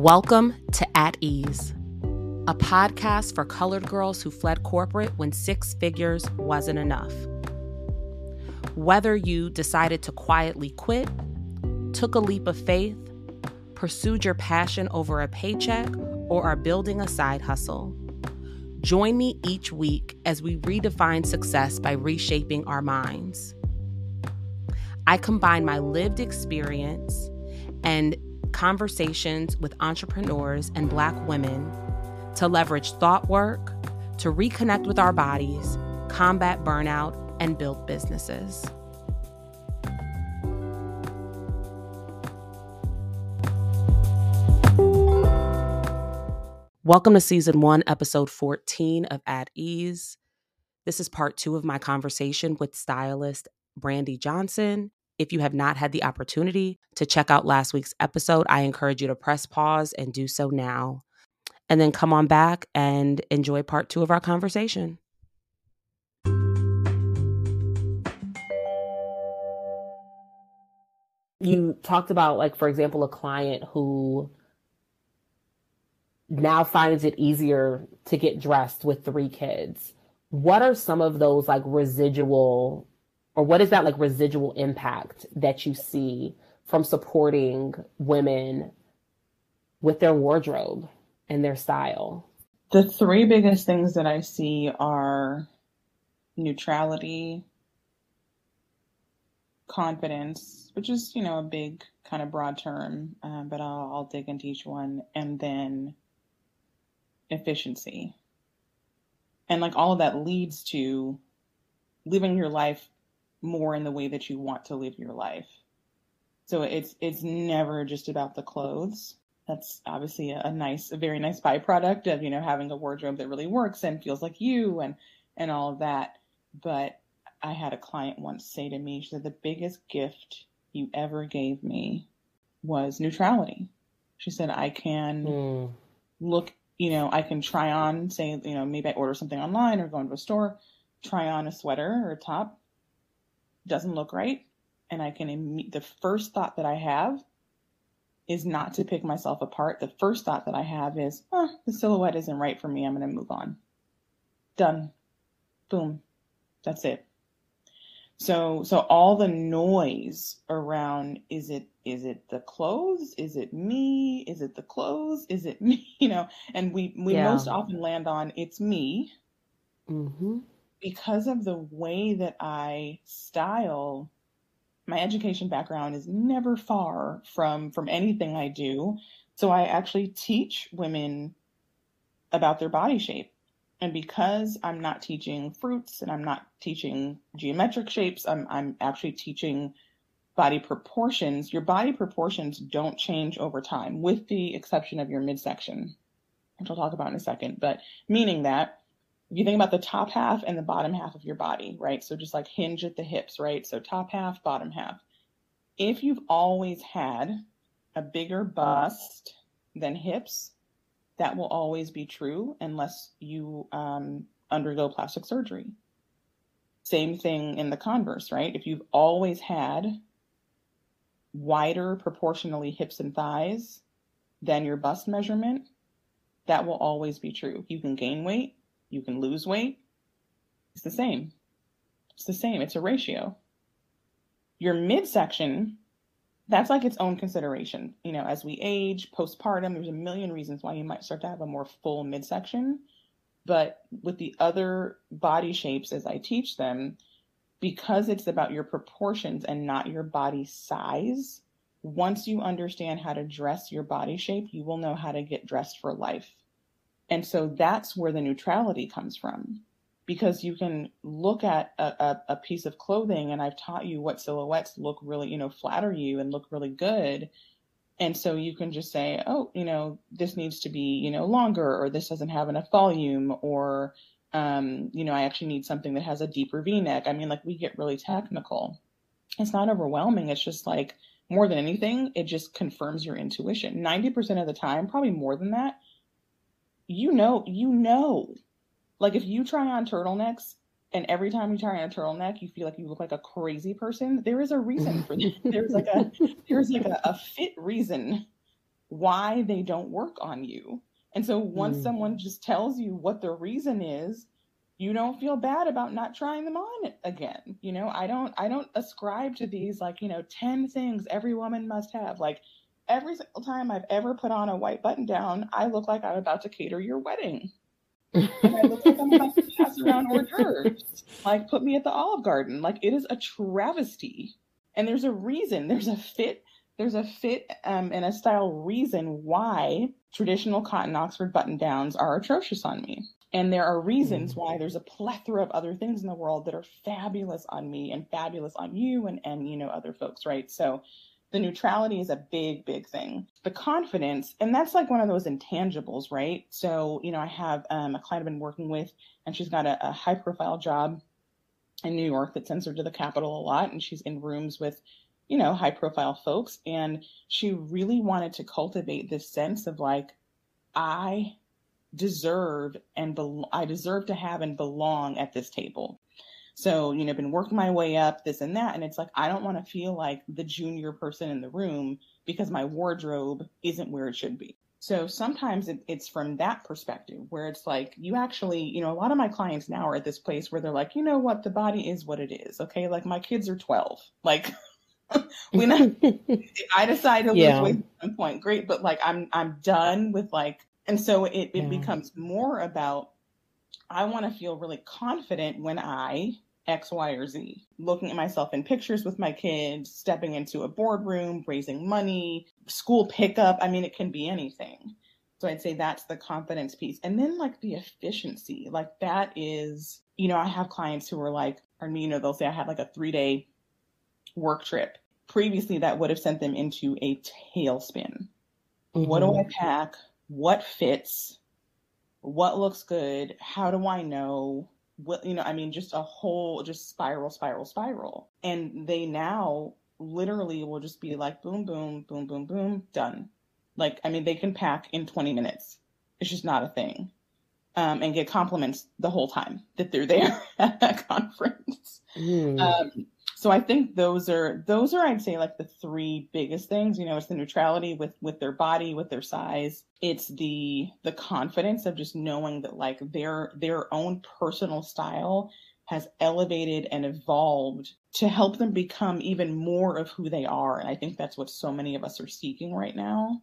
Welcome to At Ease, a podcast for colored girls who fled corporate when six figures wasn't enough. Whether you decided to quietly quit, took a leap of faith, pursued your passion over a paycheck, or are building a side hustle, join me each week as we redefine success by reshaping our minds. I combine my lived experience and conversations with entrepreneurs and Black women to leverage thought work, to reconnect with our bodies, combat burnout, and build businesses. Welcome to season one, episode 14 of At Ease. This is part two of my conversation with stylist Brandi Johnson. If you have not had the opportunity to check out last week's episode, I encourage you to press pause and do so now. And then come on back and enjoy part two of our conversation. You talked about, like, for example, a client who now finds it easier to get dressed with three kids. What are some of those, like, residual or what is that like residual impact that you see from supporting women with their wardrobe and their style? The three biggest things that I see are neutrality, confidence, which is, you know, a big kind of broad term, uh, but I'll, I'll dig into each one, and then efficiency. And like all of that leads to living your life more in the way that you want to live your life. So it's it's never just about the clothes. That's obviously a, a nice, a very nice byproduct of you know having a wardrobe that really works and feels like you and and all of that. But I had a client once say to me, she said, the biggest gift you ever gave me was neutrality. She said, I can mm. look, you know, I can try on, say, you know, maybe I order something online or go into a store, try on a sweater or a top, doesn't look right and I can the first thought that I have is not to pick myself apart. The first thought that I have is, oh, the silhouette isn't right for me. I'm going to move on. Done. Boom. That's it. So so all the noise around is it is it the clothes? Is it me? Is it the clothes? Is it me? You know, and we we yeah. most often land on it's me. Mm-hmm because of the way that I style, my education background is never far from from anything I do. So I actually teach women about their body shape. And because I'm not teaching fruits and I'm not teaching geometric shapes, I'm I'm actually teaching body proportions. Your body proportions don't change over time, with the exception of your midsection, which I'll talk about in a second. But meaning that you think about the top half and the bottom half of your body, right? So just like hinge at the hips, right? So top half, bottom half. If you've always had a bigger bust than hips, that will always be true unless you um, undergo plastic surgery. Same thing in the converse, right? If you've always had wider proportionally hips and thighs than your bust measurement, that will always be true. You can gain weight, you can lose weight. It's the same. It's the same. It's a ratio. Your midsection, that's like its own consideration. You know, as we age, postpartum, there's a million reasons why you might start to have a more full midsection. But with the other body shapes as I teach them, because it's about your proportions and not your body size, once you understand how to dress your body shape, you will know how to get dressed for life. And so that's where the neutrality comes from. Because you can look at a, a, a, piece of clothing, and I've taught you what silhouettes look really, you know, flatter you and look really good. And so you can just say, oh, you know, this needs to be, you know, longer, or this doesn't have enough volume, or, um, you know, I actually need something that has a deeper v neck. I mean, like, we get really technical. It's not overwhelming. It's just like, more than anything, it just confirms your intuition. 90% of the time, probably more than that, you know, you know. Like if you try on turtlenecks and every time you try on a turtleneck you feel like you look like a crazy person, there is a reason for that. There's like a there's like a, a fit reason why they don't work on you. And so once mm. someone just tells you what the reason is, you don't feel bad about not trying them on again. You know, I don't I don't ascribe to these like, you know, 10 things every woman must have. Like every single time I've ever put on a white button down, I look like I'm about to cater your wedding. and I look like I'm about to pass around hors d'oeuvres. Like put me at the Olive Garden. Like it is a travesty. And there's a reason. There's a fit there's a fit um, and a style reason why traditional cotton Oxford button downs are atrocious on me. And there are reasons mm. why there's a plethora of other things in the world that are fabulous on me and fabulous on you and, and you know, other folks, right? So the neutrality is a big, big thing. The confidence, and that's like one of those intangibles, right? So, you know, I have um, a client I've been working with, and she's got a, a high profile job in New York that sends her to the Capitol a lot, and she's in rooms with you know, high profile folks. And she really wanted to cultivate this sense of like, I deserve and be- I deserve to have and belong at this table. So, you know, been working my way up, this and that. And it's like, I don't want to feel like the junior person in the room because my wardrobe isn't where it should be. So sometimes it, it's from that perspective where it's like, you actually, you know, a lot of my clients now are at this place where they're like, you know what, the body is what it is. Okay. Like my kids are 12. Like, when if I decide to lose yeah. weight at some point, great. But like I'm I'm done with like and so it, it yeah. becomes more about I want to feel really confident when I X, Y, or Z. Looking at myself in pictures with my kids, stepping into a boardroom, raising money, school pickup. I mean, it can be anything. So I'd say that's the confidence piece. And then like the efficiency, like that is, you know, I have clients who are like, or you know, they'll say I had like a three day work trip. Previously, that would have sent them into a tailspin. Mm-hmm. What do mm-hmm. I pack? What fits? What looks good? How do I know? What, you know, I mean, just a whole, just spiral, spiral, spiral. And they now literally will just be like, boom, boom, boom, boom, boom, done. Like, I mean, they can pack in 20 minutes. It's just not a thing. Um, and get compliments the whole time that they're there at that conference. Mm. Um, so I think those are those are I'd say like the three biggest things. You know, it's the neutrality with with their body, with their size. It's the the confidence of just knowing that like their their own personal style has elevated and evolved to help them become even more of who they are. And I think that's what so many of us are seeking right now.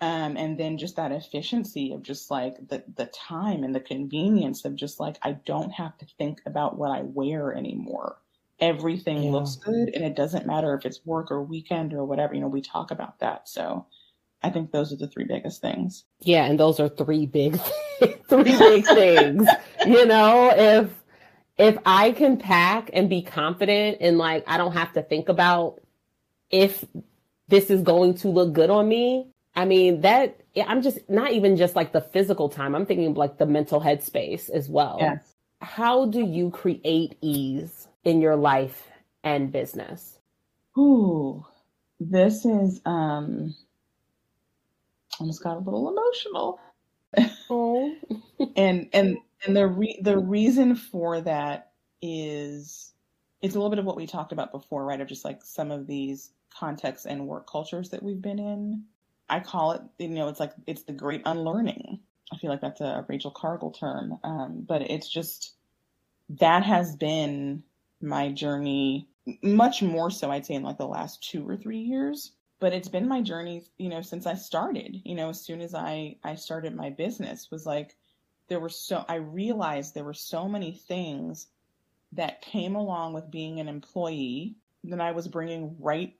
Um, and then just that efficiency of just like the the time and the convenience of just like I don't have to think about what I wear anymore everything yeah. looks good and it doesn't matter if it's work or weekend or whatever you know we talk about that so i think those are the three biggest things yeah and those are three big three big things you know if if i can pack and be confident and like i don't have to think about if this is going to look good on me i mean that i'm just not even just like the physical time i'm thinking like the mental headspace as well yes. how do you create ease in your life and business? Ooh, this is um almost got a little emotional. Oh. and and and the re- the reason for that is it's a little bit of what we talked about before, right? Of just like some of these contexts and work cultures that we've been in. I call it, you know, it's like it's the great unlearning. I feel like that's a Rachel Cargle term, um, but it's just that has been my journey much more so I'd say in like the last 2 or 3 years but it's been my journey you know since I started you know as soon as I I started my business was like there were so I realized there were so many things that came along with being an employee that I was bringing right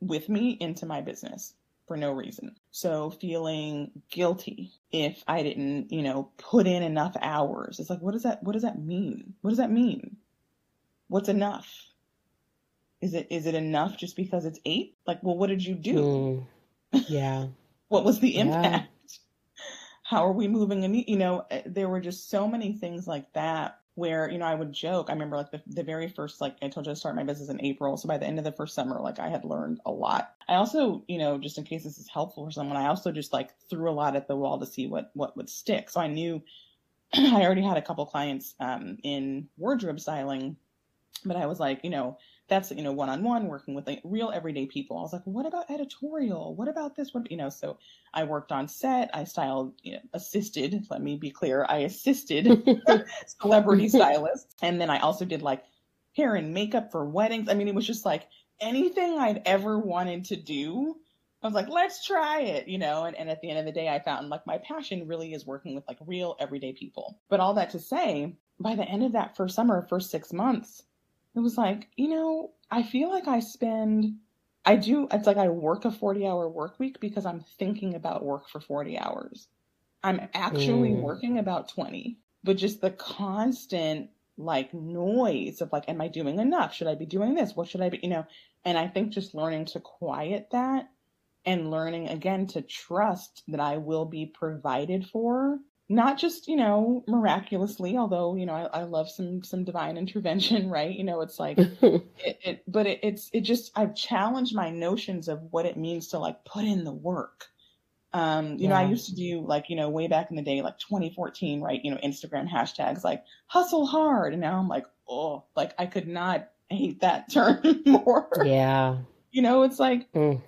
with me into my business for no reason. So feeling guilty if I didn't, you know, put in enough hours. It's like what does that what does that mean? What does that mean? What's enough? Is it is it enough just because it's eight? Like, well, what did you do? Mm, yeah. what was the impact? Yeah. How are we moving? And you know, eh, there were just so many things like that where you know I would joke. I remember like the, the very first like I told you I started my business in April, so by the end of the first summer, like I had learned a lot. I also, you know, just in case this is helpful for someone, I also just like threw a lot at the wall to see what what would stick. So I knew I already had a couple clients um, in wardrobe styling but I was like, you know, that's you know one on one working with like real everyday people. I was like, what about editorial? What about this one? You know, so I worked on set. I styled, you know, assisted. Let me be clear, I assisted celebrity stylists, and then I also did like hair and makeup for weddings. I mean, it was just like anything I'd ever wanted to do. I was like, let's try it, you know. And, and at the end of the day, I found like my passion really is working with like real everyday people. But all that to say, by the end of that first summer, first six months, it was like, you know, I feel like I spend, I do, it's like I work a 40 hour work week because I'm thinking about work for 40 hours. I'm actually mm. working about 20, but just the constant like noise of like, am I doing enough? Should I be doing this? What should I be, you know? And I think just learning to quiet that and learning again to trust that I will be provided for not just you know miraculously although you know I, I, love some some divine intervention right? You know it's like it, it, but it, it's it just i've challenged my notions of what it means to like put in the work. Um you yeah. know i used to do like you know way back in the day like 2014 right? You know instagram hashtags like hustle hard. And now i'm like oh like i could not hate that term more. Yeah. You know it's like mm.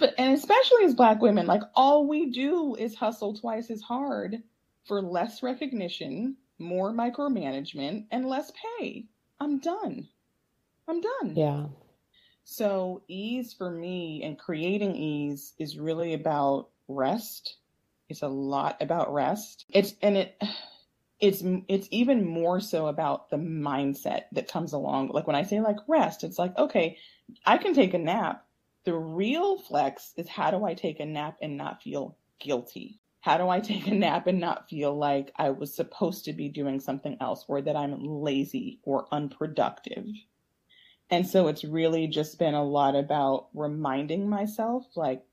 but and especially as black women like all we do is hustle twice as hard for less recognition, more micromanagement, and less pay. I'm done. I'm done. Yeah. So, ease for me and creating ease is really about rest. It's a lot about rest. It's, and it, it's it's even more so about the mindset that comes along like when i say like rest it's like okay i can take a nap the real flex is how do i take a nap and not feel guilty how do I take a nap and not feel like I was supposed to be doing something else or that I'm lazy or unproductive? And so it's really just been a lot about reminding myself like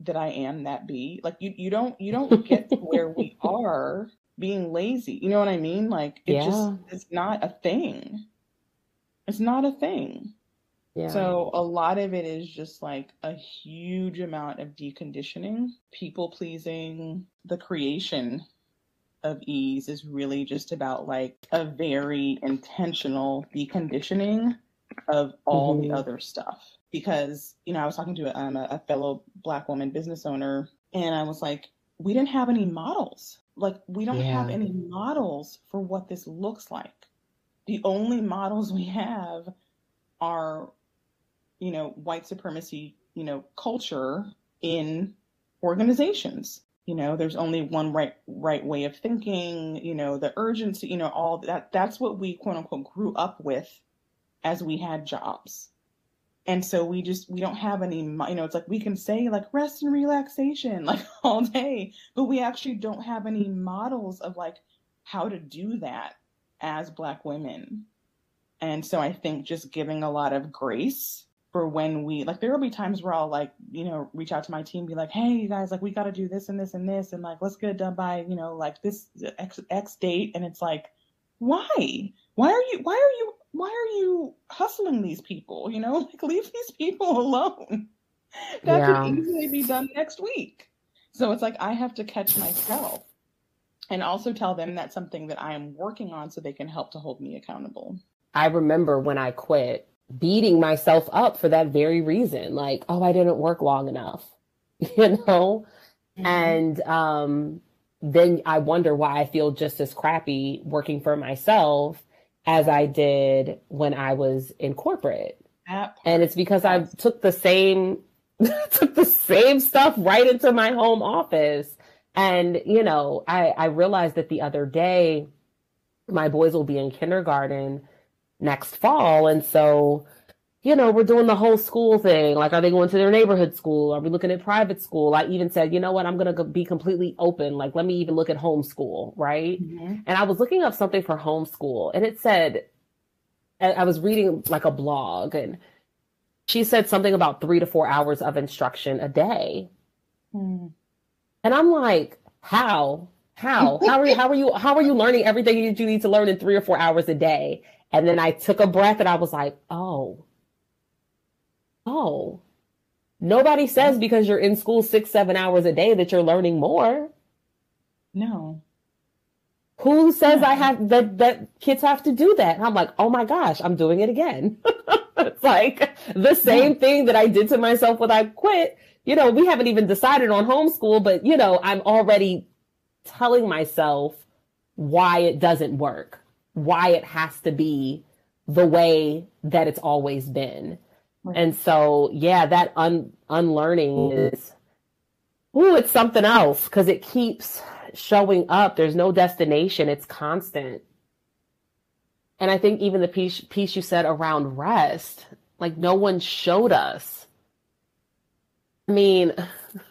that I am that bee. Like you you don't you don't get to where we are being lazy. You know what I mean? Like it yeah. just it's not a thing. It's not a thing. Yeah. So a lot of it is just like a huge amount of deconditioning, people pleasing, the creation of ease is really just about like a very intentional deconditioning of all mm-hmm. the other stuff. Because, you know, I was talking to um, a, fellow Black woman business owner, and I was like, we didn't have any models. Like, we don't yeah. have any models for what this looks like. The only models we have are you know, white supremacy, you know, culture in organizations. You know, there's only one right right way of thinking, you know, the urgency, you know, all that that's what we quote unquote grew up with as we had jobs. And so we just we don't have any you know, it's like we can say like rest and relaxation like all day, but we actually don't have any models of like how to do that as black women. And so I think just giving a lot of grace for when we like there will be times where I'll like, you know, reach out to my team, be like, hey you guys, like we gotta do this and this and this and like let's get it done by, you know, like this X X date and it's like, why? Why are you why are you why are you hustling these people? You know, like leave these people alone. That yeah. could easily be done next week. So it's like I have to catch myself and also tell them that's something that I am working on so they can help to hold me accountable. I remember when I quit, beating myself up for that very reason like oh i didn't work long enough you know? Mm-hmm. and um then i wonder why i feel just as crappy working for myself as i did when i was in corporate. And it's because i took the same took the same stuff right into my home office. And you know i i realized that the other day my boys will be in kindergarten next fall. And so, you know, we're doing the whole school thing. Like, are they going to their neighborhood school? Are we looking at private school? I even said, you know what? I'm going to be completely open. Like, let me even look at homeschool. Right. Mm-hmm. And I was looking up something for homeschool and it said, I was reading like a blog and she said something about three to four hours of instruction a day. Mm. And I'm like, how? How? How are you, how are you how are you learning everything that you need to learn in three or four hours a day? And then I took a breath and I was like, oh, oh, nobody says because you're in school six, seven hours a day that you're learning more. No. Who says I have that that kids have to do that? And I'm like, oh my gosh, I'm doing it again. it's like the same thing that I did to myself when I quit. You know, we haven't even decided on homeschool, but you know, I'm already telling myself why it doesn't work, why it has to be the way that it's always been. Right. And so, yeah, that un- unlearning is, ooh, it's something else because it keeps showing up. There's no destination. It's constant. And I think even the piece, piece you said around rest, like no one showed us. I mean,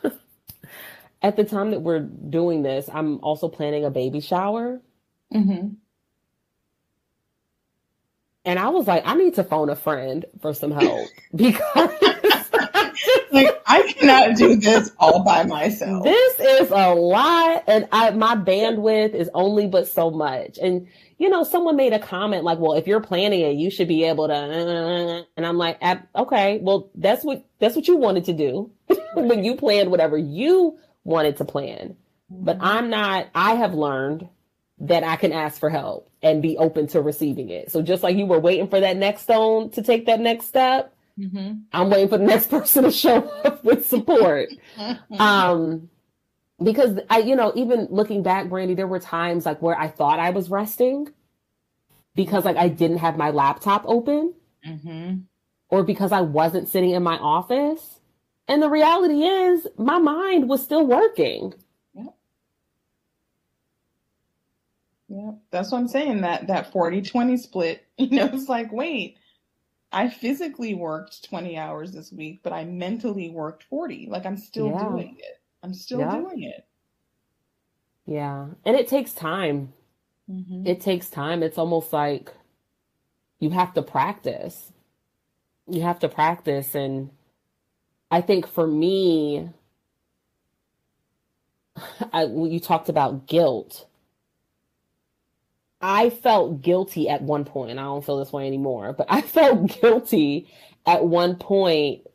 at the time that we're doing this, I'm also planning a baby shower. Mm-hmm. And I was like, I need to phone a friend for some help because like I cannot do this all by myself. This is a lot, and I my bandwidth is only but so much. And you know, someone made a comment like, "Well, if you're planning it, you should be able to." And I'm like, "Okay, well, that's what that's what you wanted to do when you planned whatever you wanted to plan." But mm-hmm. I'm not. I have learned that I can ask for help and be open to receiving it. So just like you were waiting for that next stone to take that next step, Mm-hmm. I'm waiting for the next person to show up with support. um, because I, you know, even looking back, Brandi, there were times like where I thought I was resting because like I didn't have my laptop open mm-hmm. or because I wasn't sitting in my office. And the reality is my mind was still working. Yep. That's what I'm saying. That that 40 20 split, you know, it's like, wait, I physically worked 20 hours this week, but I mentally worked 40. Like I'm still yeah. doing it. I'm still yeah. doing it. Yeah. And it takes time. Mm-hmm. It takes time. It's almost like you have to practice. You have to practice. And I think for me, I, you talked about guilt. I felt guilty at one point. I don't feel this way anymore, but I felt guilty at one point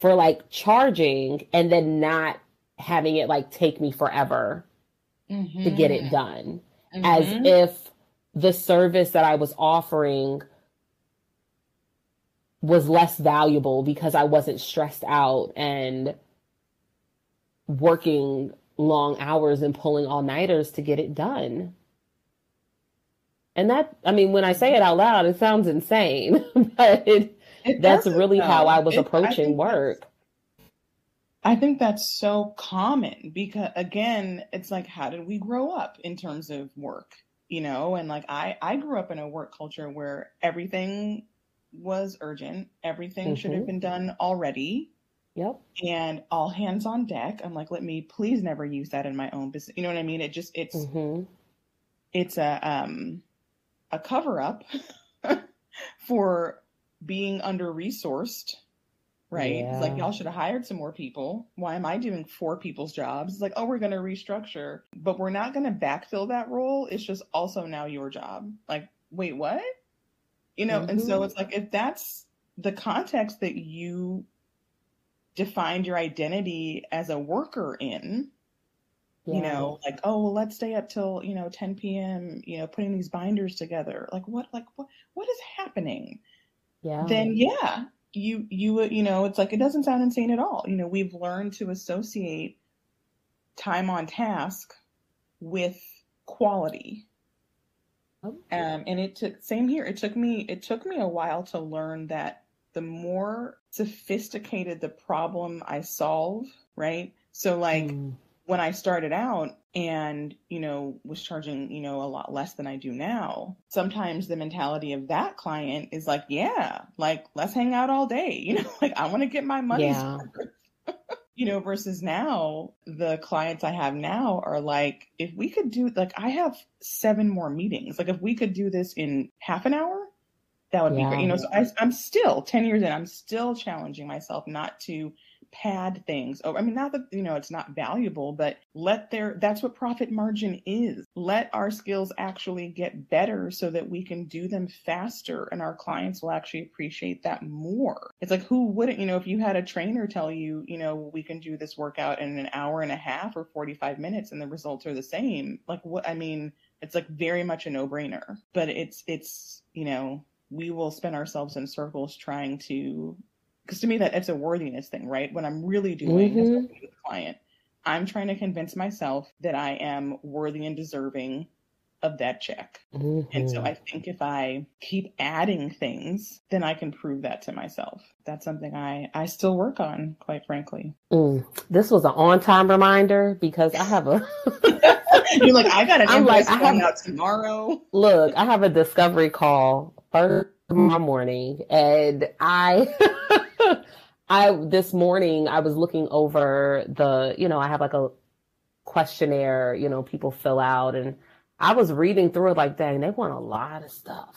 for like charging and then not having it like take me forever mm-hmm. to get it mm-hmm. done. Mm-hmm. As if the service that I was offering was less valuable because I wasn't stressed out and working long hours and pulling all nighters to get it done. And that, I mean, when I say it out loud, it sounds insane, but it, it that's really though. how I was it, approaching I work. I think that's so common because, again, it's like, how did we grow up in terms of work? You know, and like I, I grew up in a work culture where everything was urgent, everything mm-hmm. should have mm-hmm. been done already. Yep. And all hands on deck. I'm like, let me please never use that in my own business. You know what I mean? It just, it's, mm-hmm. it's a, um, a cover up for being under resourced, right? Yeah. It's like y'all should have hired some more people. Why am I doing four people's jobs? It's like, oh, we're going to restructure, but we're not going to backfill that role. It's just also now your job. Like, wait, what? You know, mm-hmm. and so mm-hmm. it's like if that's the context that you defined your identity as a worker in, yeah. you know like oh well let's stay up till you know 10 p.m you know putting these binders together. Like what like what what is happening? Yeah then yeah. you you you know it's like it doesn't sound insane at all. You know we've learned to associate time on task with quality. Okay. um and it took same here it took me it took me a while to learn that the more sophisticated the problem i solve right? So like mm when I started out and, you know, was charging, you know, a lot less than I do now, sometimes the mentality of that client is like, yeah, like let's hang out all day. You know, like I want to get my money. Yeah. you know, versus now, the clients I have now are like, if we could do, like, I have seven more meetings. Like, if we could do this in half an hour, that would yeah. be great. You know, so I, I'm still 10 years in, I'm still challenging myself not to pad things. Oh, I mean, not that, you know, it's not valuable, but let their, that's what profit margin is. Let our skills actually get better so that we can do them faster and our clients will actually appreciate that more. It's like, who wouldn't, you know, if you had a trainer tell you, you know, we can do this workout in an hour and a half or 45 minutes and the results are the same, like what, I mean, It's like very much a no-brainer. But it's it's, you know, we will spin ourselves in circles trying to because to me that it's a worthiness thing, right? What I'm really doing mm-hmm. is with the client. I'm trying to convince myself that I am worthy and deserving of that check. Mm-hmm. And so mm-hmm. I think if I keep adding things, then I can prove that to myself. That's something I, I still work on, quite frankly. Mm. This was an on time reminder because I have a. You're like, I got an I'm like, I have, out tomorrow. Look, I have a discovery call first tomorrow morning, and I. I this morning I was looking over the, you know, I have like a questionnaire, you know, people fill out and I was reading through it like, dang, they want a lot of stuff.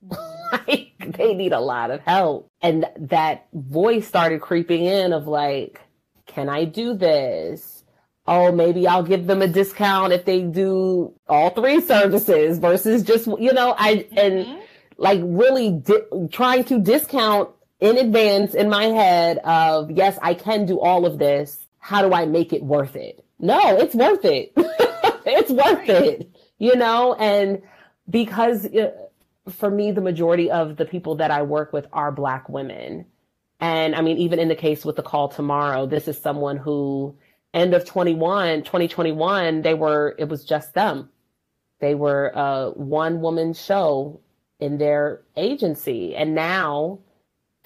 like they need a lot of help. And that voice started creeping in of like, can I do this? Oh, maybe I'll give them a discount if they do all three services versus just, you know, I, and mm-hmm. like really di- trying to discount in advance in my head of, yes, I can do all of this. How do I make it worth it? No, it's worth it. it's worth it you know, and because uh, for me, the majority of the people that I work with are Black women. And I mean, even in the case with the call tomorrow, this is someone who, end of 21, 2021, they were, it was just them. They were a one woman show in their agency. And now,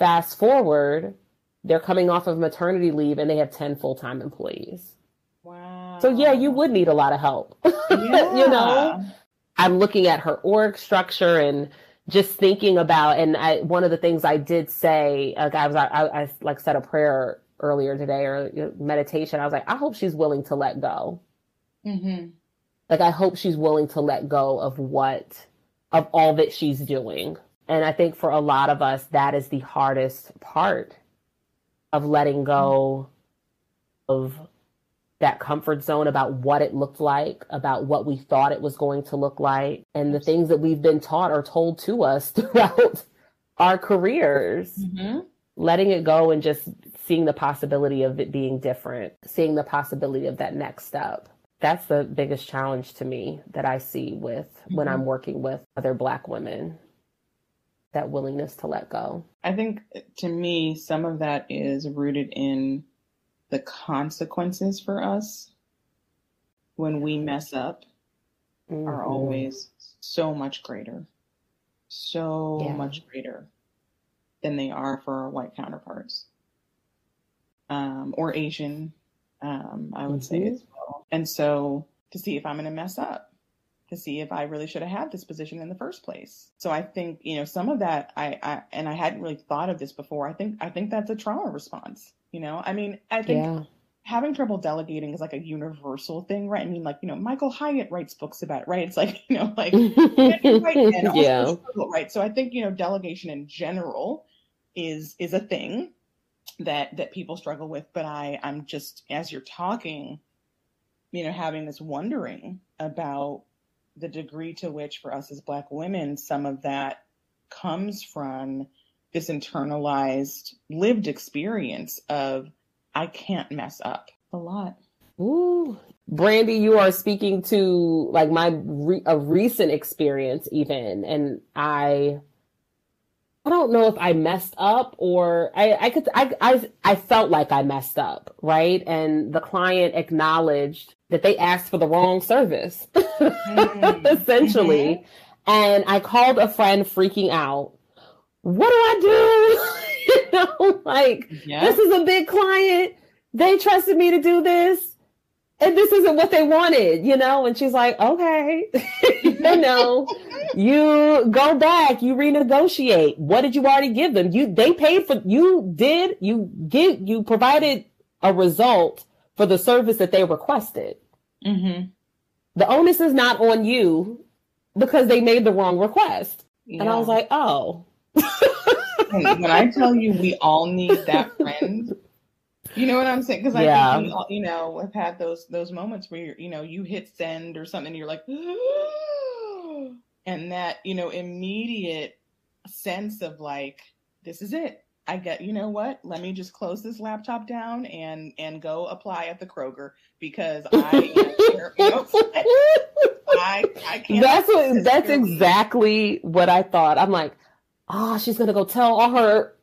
fast forward, they're coming off of maternity leave and they have 10 full time employees. Wow. So yeah, you would need a lot of help. Yeah. you know, I'm looking at her org structure and just thinking about, and I, one of the things I did say, uh, I was, I, I, I like said a prayer earlier today or meditation. I was like, I hope she's willing to let go. Mm-hmm. Like, I hope she's willing to let go of what, of all that she's doing. And I think for a lot of us, that is the hardest part of letting go of that comfort zone about what it looked like, about what we thought it was going to look like, and the things that we've been taught or told to us throughout our careers. Mm-hmm. Letting it go and just seeing the possibility of it being different, seeing the possibility of that next step. That's the biggest challenge to me that I see with mm-hmm. when I'm working with other Black women that willingness to let go. I think to me, some of that is rooted in the consequences for us when we mess up mm-hmm. are always so much greater, so yeah. much greater than they are for our white counterparts um, or Asian, um, I would mm-hmm. say as well. And so to see if I'm going to mess up, to see if I really should have had this position in the first place. So I think you know some of that I, I and I hadn't really thought of this before. I think I think that's a trauma response. You know, I mean, I think yeah. having trouble delegating is like a universal thing, right? I mean, like, you know, Michael Hyatt writes books about it, right? It's like, you know, like, yeah. right. So I think, you know, delegation in general is, is a thing that, that people struggle with. But I, I'm just, as you're talking, you know, having this wondering about the degree to which for us as Black women, some of that comes from this internalized lived experience of I can't mess up a lot. Ooh, Brandi, you are speaking to like my re- a recent experience even, and I I don't know if I messed up or I, I could I, I I felt like I messed up, right? And the client acknowledged that they asked for the wrong service, mm-hmm. essentially. Mm-hmm. And I called a friend freaking out what do I do? you know, like yeah. this is a big client. They trusted me to do this. And this isn't what they wanted, you know? And she's like, okay, you know, you go back, you renegotiate. What did you already give them? You, they paid for, you did, you give, you provided a result for the service that they requested. Mm-hmm. The onus is not on you because they made the wrong request. Yeah. And I was like, oh, when I tell you we all need that friend, you know what I'm saying? Because I yeah. think we all, you know, have had those those moments where you're, you know, you hit send or something, and you're like, and that you know immediate sense of like, this is it. I get, you know what? Let me just close this laptop down and and go apply at the Kroger because I, am, you know, I, I can't. That's what. That's exactly what I thought. I'm like, oh, she's gonna go tell all her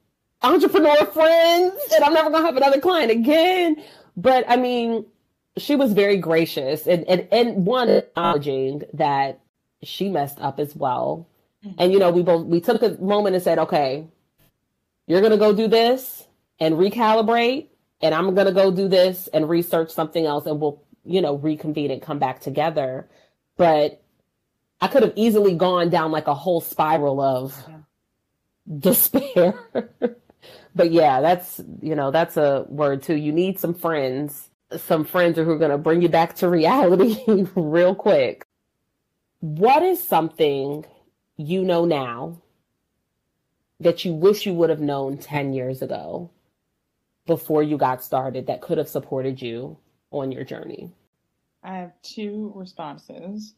entrepreneur friends, and I'm never gonna have another client again. But I mean, she was very gracious and and, and one acknowledging that she messed up as well. Mm-hmm. And you know, we both we took a moment and said, okay, you're gonna go do this and recalibrate, and I'm gonna go do this and research something else, and we'll you know reconvene and come back together. But I could have easily gone down like a whole spiral of yeah. despair. but yeah, that's you know that's a word too. You need some friends, some friends who are going to bring you back to reality real quick. What is something you know now that you wish you would have known 10 years ago before you got started that could have supported you on your journey? I have two responses.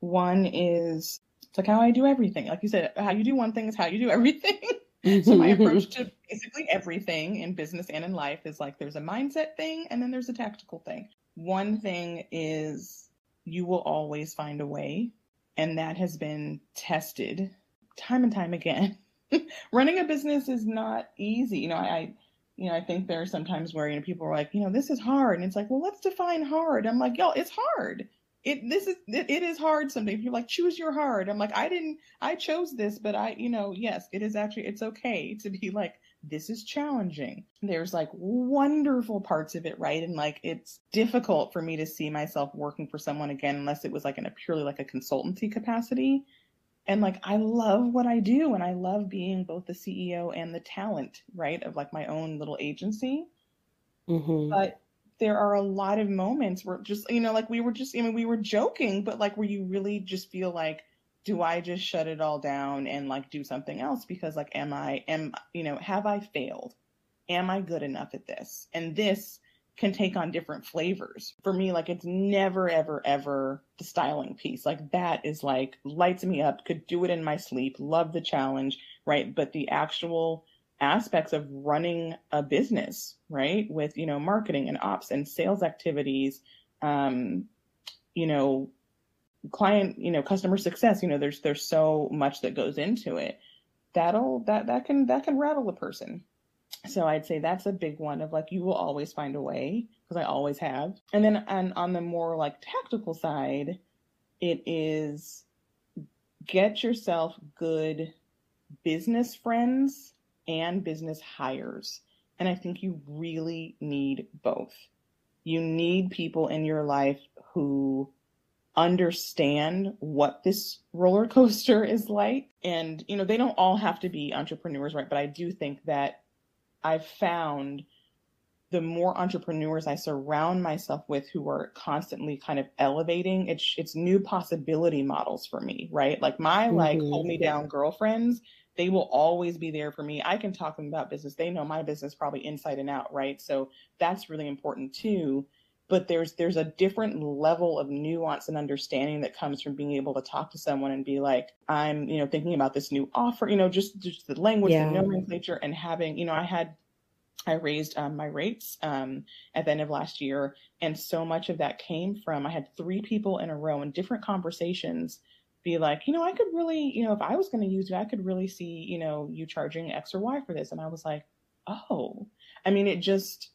One is it's like how I do everything. Like you said, how you do one thing is how you do everything. Mm-hmm. so my approach to basically everything in business and in life is like there's a mindset thing and then there's a tactical thing. One thing is you will always find a way, and that has been tested time and time again. Running a business is not easy. You know, I, I you know, I think there are sometimes where, you know, people are like, you know, this is hard. And it's like, well, let's define hard. I'm like, y'all, it's hard it this is it, it is hard sometimes you're like choose your hard i'm like i didn't i chose this but i you know yes it is actually it's okay to be like this is challenging there's like wonderful parts of it right and like it's difficult for me to see myself working for someone again unless it was like in a purely like a consultancy capacity and like i love what i do and i love being both the ceo and the talent right of like my own little agency. Mm-hmm. but there are a lot of moments where just you know like we were just I mean we were joking but like where you really just feel like do I just shut it all down and like do something else? Because like am I am you know have I failed? Am I good enough at this? And this can take on different flavors for me like it's never ever ever the styling piece like that is like lights me up could do it in my sleep love the challenge right but the actual aspects of running a business, right? With, you know, marketing and ops and sales activities, um, you know, client, you know, customer success, you know, there's, there's so much that goes into it. That'll, that, that can, that can rattle a person. So I'd say that's a big one of like, you will always find a way because I always have. And then on, on the more like tactical side, it is get yourself good business friends and business hires. And I think you really need both. You need people in your life who understand what this roller coaster is like. And, you know, they don't all have to be entrepreneurs, right? But I do think that I've found the more entrepreneurs I surround myself with who are constantly kind of elevating, it's it's new possibility models for me, right? Like my mm-hmm. like hold me down girlfriends they will always be there for me. I can talk to them about business. They know my business probably inside and out, right? So that's really important too. But there's there's a different level of nuance and understanding that comes from being able to talk to someone and be like, I'm, you know, thinking about this new offer, you know, just just the language, yeah. the nomenclature, and having, you know, I had I raised um, my rates um, at the end of last year, and so much of that came from I had three people in a row in different conversations be like, you know, I could really, you know, if I was going to use it I could really see, you know, you charging X or Y for this. And I was like, oh, I mean, it just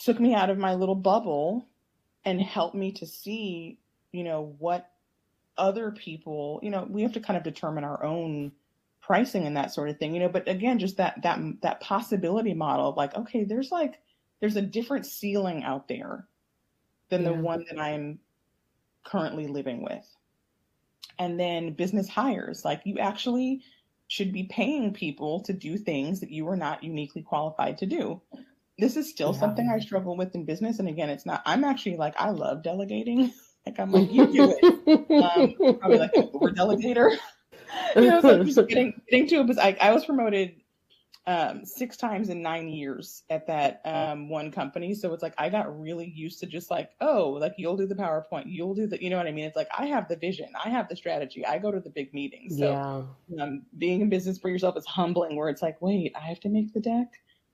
took me out of my little bubble and helped me to see, you know, what other people, you know, we have to kind of determine our own pricing and that sort of thing, you know, but again, just that, that, that possibility model of like, okay, there's like, there's a different ceiling out there than yeah. the one that I'm currently living with and then business hires. Like you actually should be paying people to do things that you are not uniquely qualified to do. This is still yeah. something I struggle with in business. And again, it's not, I'm actually like, I love delegating. like, I'm like, you do it. Um, probably like a over delegator. you know, so just getting, getting to it was like, I was promoted um, six times in nine years at that um, one company. So it's like I got really used to just like, oh, like you'll do the PowerPoint, you'll do the, you know what I mean? It's like I have the vision, I have the strategy, I go to the big meetings. So yeah. um, being in business for yourself is humbling, where it's like, wait, I have to make the deck.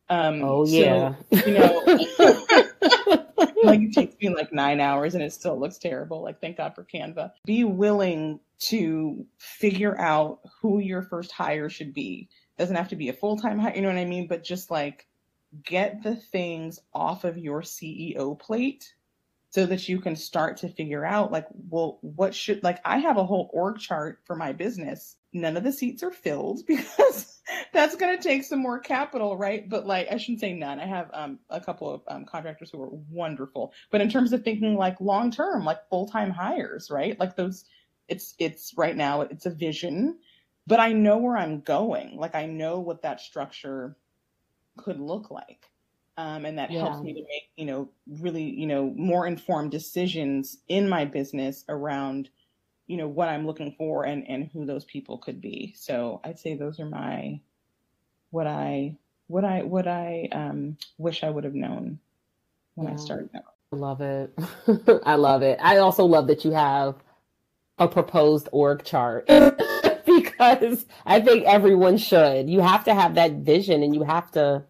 Um, oh yeah, so, you know. like it takes me like nine hours and it still looks terrible. Like thank God for Canva. Be willing to figure out who your first hire should be. Doesn't have to be a full time hire, you know what I mean? But just like get the things off of your CEO plate so that you can start to figure out like well what should like i have a whole org chart for my business none of the seats are filled because that's going to take some more capital right? But like i shouldn't say none. I have um, a couple of um, contractors who are wonderful. But in terms of thinking like long term like full-time hires right? Like those it's it's right now it's a vision. But i know where i'm going. Like i know what that structure could look like. Um, and that yeah. helps me to make you know really you know more informed decisions in my business around you know what i'm looking for and and who those people could be so i'd say those are my what i what i what i um, wish i would have known when yeah. i started out I love it i love it i also love that you have a proposed org chart because i think everyone should you have to have that vision and you have to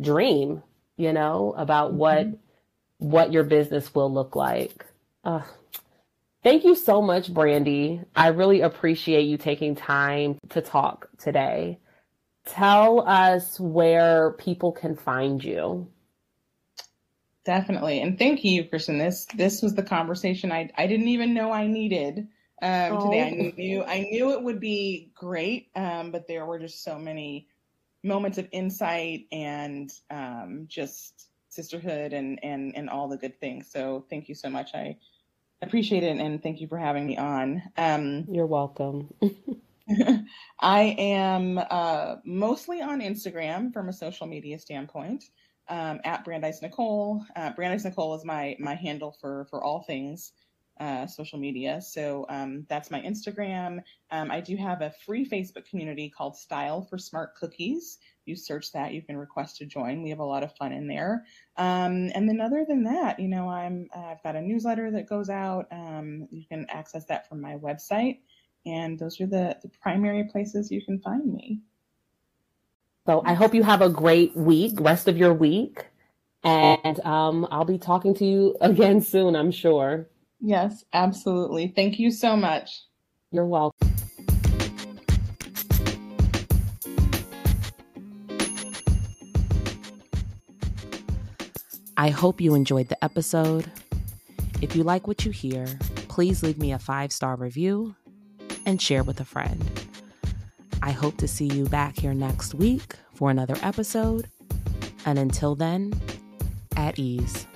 dream you know, about mm-hmm. what what your business will look like. Uh, thank you so much, Brandi. I really appreciate you taking time to talk today. Tell us where people can find you. Definitely. And thank you, Kristen. This this was the conversation I I didn't even know I needed um, oh. today. I knew I knew it would be great, um, but there were just so many moments of insight and um, just sisterhood and, and, and all the good things. So thank you so much. I appreciate it. And thank you for having me on. Um, You're welcome. I am uh, mostly on Instagram from a social media standpoint. Um, at Brandeis Nicole. Uh, Brandeis Nicole is my my handle for for all things uh, social media. So um, that's my Instagram. Um, I do have a free Facebook community called Style for Smart Cookies. You search that, you can request to join. We have a lot of fun in there. Um, and then other than that, you know, I'm I've got a newsletter that goes out. Um, you can access that from my website, and those are the the primary places you can find me. So I hope you have a great week, rest of your week, and um, I'll be talking to you again soon. I'm sure. Yes, absolutely. Thank you so much. You're welcome. I hope you enjoyed the episode. If you like what you hear, please leave me a five star review and share with a friend. I hope to see you back here next week for another episode. And until then, at ease.